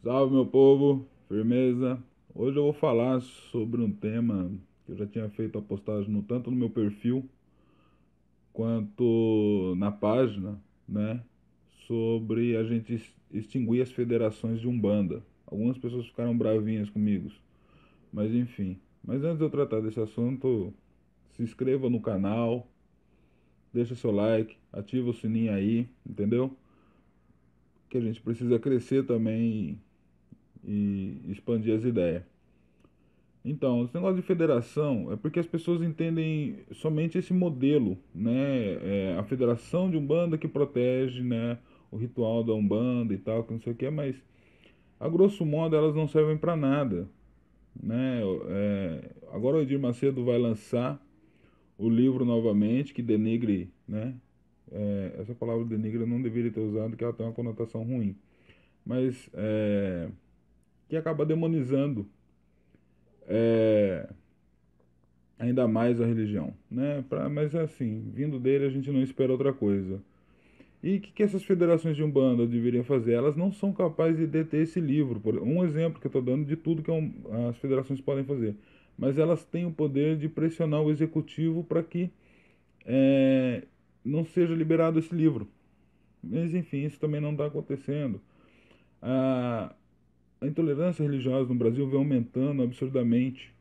Salve meu povo, firmeza. Hoje eu vou falar sobre um tema que eu já tinha feito a postagem no, tanto no meu perfil quanto na página, né? Sobre a gente extinguir as federações de Umbanda. Algumas pessoas ficaram bravinhas comigo, mas enfim. Mas antes de eu tratar desse assunto, se inscreva no canal, deixa seu like, ativa o sininho aí, entendeu? Que a gente precisa crescer também e expandir as ideias. Então, esse negócio de federação é porque as pessoas entendem somente esse modelo, né? É a federação de Umbanda que protege, né? O ritual da Umbanda e tal, que não sei o que, mas a grosso modo elas não servem para nada, né? É, agora o Edir Macedo vai lançar o livro novamente que denigre, né? É, essa palavra denigre eu não deveria ter usado, porque ela tem uma conotação ruim, mas é, que acaba demonizando é, ainda mais a religião, né? Pra, mas assim, vindo dele a gente não espera outra coisa. E o que, que essas federações de Umbanda deveriam fazer? Elas não são capazes de deter esse livro. Um exemplo que eu estou dando de tudo que as federações podem fazer. Mas elas têm o poder de pressionar o executivo para que é, não seja liberado esse livro. Mas enfim, isso também não está acontecendo. Ah, a intolerância religiosa no Brasil vem aumentando absurdamente,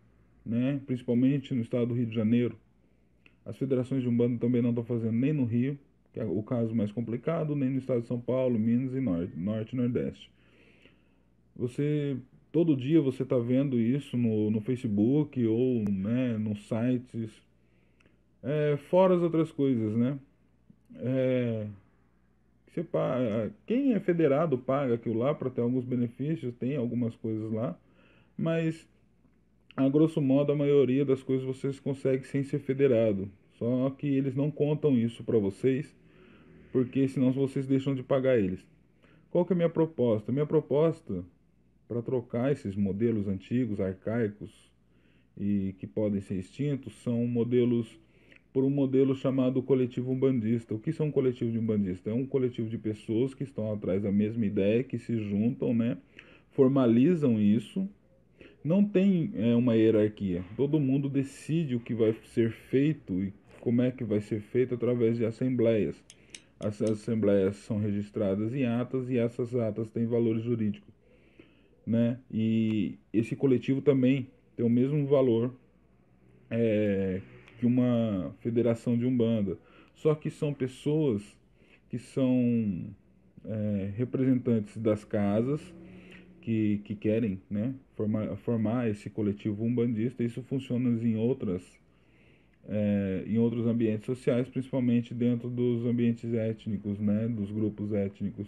né? principalmente no estado do Rio de Janeiro. As federações de Umbanda também não estão fazendo nem no Rio, que é o caso mais complicado, nem no estado de São Paulo, Minas e Norte, Norte e Nordeste. Você todo dia você está vendo isso no, no Facebook ou né, nos sites, é, fora as outras coisas, né? É, você paga, quem é federado paga aquilo lá para ter alguns benefícios, tem algumas coisas lá, mas a grosso modo a maioria das coisas vocês conseguem sem ser federado. Só que eles não contam isso para vocês, porque senão vocês deixam de pagar eles. Qual que é a minha proposta? Minha proposta para trocar esses modelos antigos, arcaicos e que podem ser extintos são modelos por um modelo chamado coletivo umbandista. O que são um coletivo de umbandista? É um coletivo de pessoas que estão atrás da mesma ideia, que se juntam, né? formalizam isso. Não tem é, uma hierarquia. Todo mundo decide o que vai ser feito e como é que vai ser feito através de assembleias. As assembleias são registradas em atas e essas atas têm valor jurídico. Né? E esse coletivo também tem o mesmo valor é, que uma federação de umbanda. Só que são pessoas que são é, representantes das casas que, que querem né, formar, formar esse coletivo umbandista. Isso funciona em outras é, em outros ambientes sociais, principalmente dentro dos ambientes étnicos, né, dos grupos étnicos.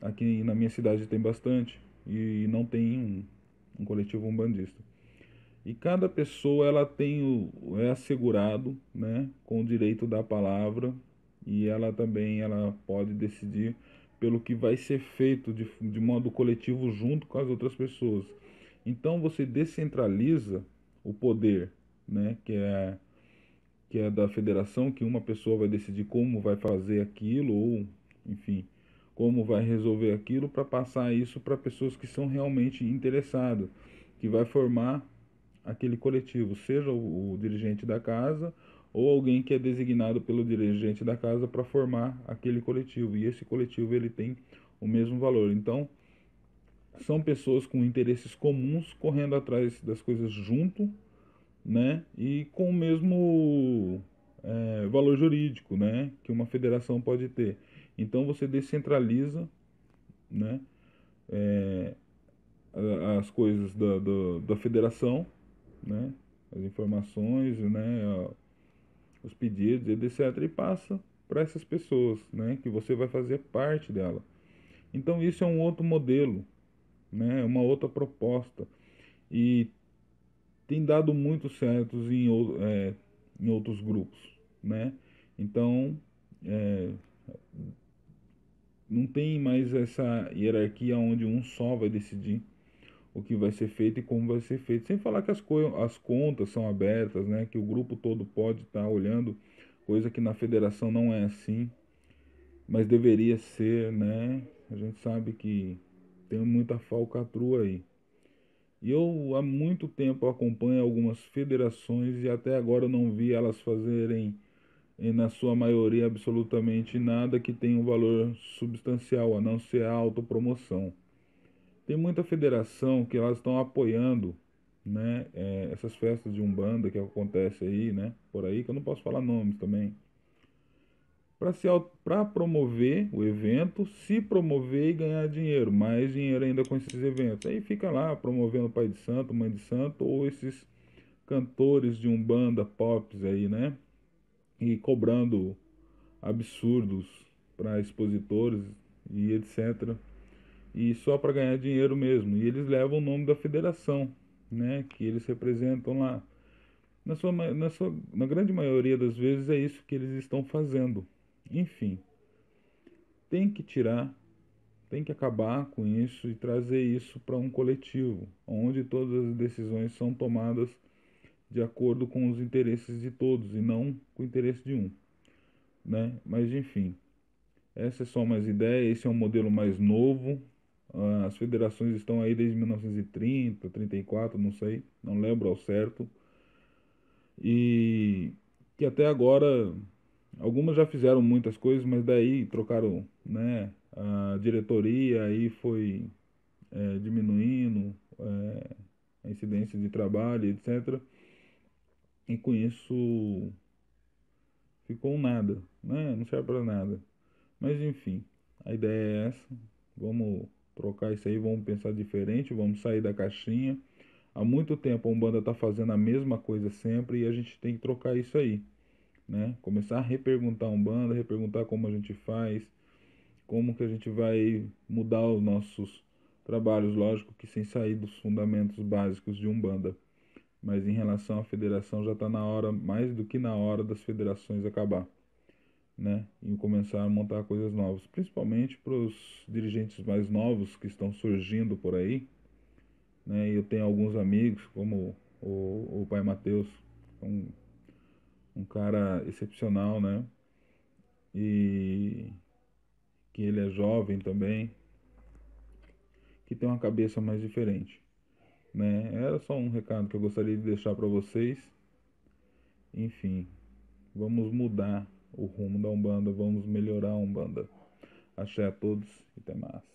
Aqui na minha cidade tem bastante e não tem um, um coletivo umbandista. E cada pessoa ela tem o, é assegurado, né, com o direito da palavra e ela também ela pode decidir pelo que vai ser feito de, de modo coletivo junto com as outras pessoas. Então você descentraliza o poder, né, que é que é da federação, que uma pessoa vai decidir como vai fazer aquilo ou, enfim, como vai resolver aquilo para passar isso para pessoas que são realmente interessadas, que vai formar aquele coletivo, seja o, o dirigente da casa ou alguém que é designado pelo dirigente da casa para formar aquele coletivo. E esse coletivo ele tem o mesmo valor. Então, são pessoas com interesses comuns correndo atrás das coisas junto, né? E com o mesmo é, valor jurídico, né? Que uma federação pode ter. Então você descentraliza, né? É, as coisas da, da, da federação né, as informações, né, os pedidos, etc. E passa para essas pessoas, né, que você vai fazer parte dela. Então isso é um outro modelo, né, uma outra proposta e tem dado muito certos em, é, em outros grupos, né? Então é, não tem mais essa hierarquia onde um só vai decidir o que vai ser feito e como vai ser feito. Sem falar que as, as contas são abertas, né? que o grupo todo pode estar tá olhando, coisa que na federação não é assim, mas deveria ser, né? A gente sabe que Tem muita falcatrua aí. E eu há muito tempo acompanho algumas federações e até agora não vi elas fazerem, na sua maioria, absolutamente nada que tenha um valor substancial, a não ser a autopromoção. Tem muita federação que elas estão apoiando né, é, essas festas de Umbanda que acontece aí, né, por aí, que eu não posso falar nomes também, para promover o evento, se promover e ganhar dinheiro, mais dinheiro ainda com esses eventos. Aí fica lá promovendo Pai de Santo, Mãe de Santo, ou esses cantores de Umbanda, pops aí, né, e cobrando absurdos para expositores e etc. E só para ganhar dinheiro mesmo. E eles levam o nome da federação, né, que eles representam lá. Na, sua, na, sua, na grande maioria das vezes é isso que eles estão fazendo. Enfim, tem que tirar, tem que acabar com isso e trazer isso para um coletivo, onde todas as decisões são tomadas de acordo com os interesses de todos e não com o interesse de um. Né? Mas enfim, essa é só mais ideia, esse é um modelo mais novo, as federações estão aí desde 1930, 34, não sei, não lembro ao certo. E que até agora algumas já fizeram muitas coisas, mas daí trocaram, né, a diretoria aí foi é, diminuindo é, a incidência de trabalho, etc. E com isso ficou nada, né? Não serve para nada. Mas enfim, a ideia é essa. Vamos trocar isso aí, vamos pensar diferente, vamos sair da caixinha. Há muito tempo a Umbanda está fazendo a mesma coisa sempre e a gente tem que trocar isso aí. Né? Começar a reperguntar a Umbanda, reperguntar como a gente faz, como que a gente vai mudar os nossos trabalhos, lógico que sem sair dos fundamentos básicos de Umbanda. Mas em relação à federação já está na hora, mais do que na hora das federações acabar né, e começar a montar coisas novas, principalmente para os dirigentes mais novos que estão surgindo por aí. Né, eu tenho alguns amigos, como o, o pai Mateus, um, um cara excepcional, né? E que ele é jovem também, que tem uma cabeça mais diferente. Né? Era só um recado que eu gostaria de deixar para vocês. Enfim, vamos mudar o rumo da Umbanda, vamos melhorar a Umbanda. Axé a todos e até mais.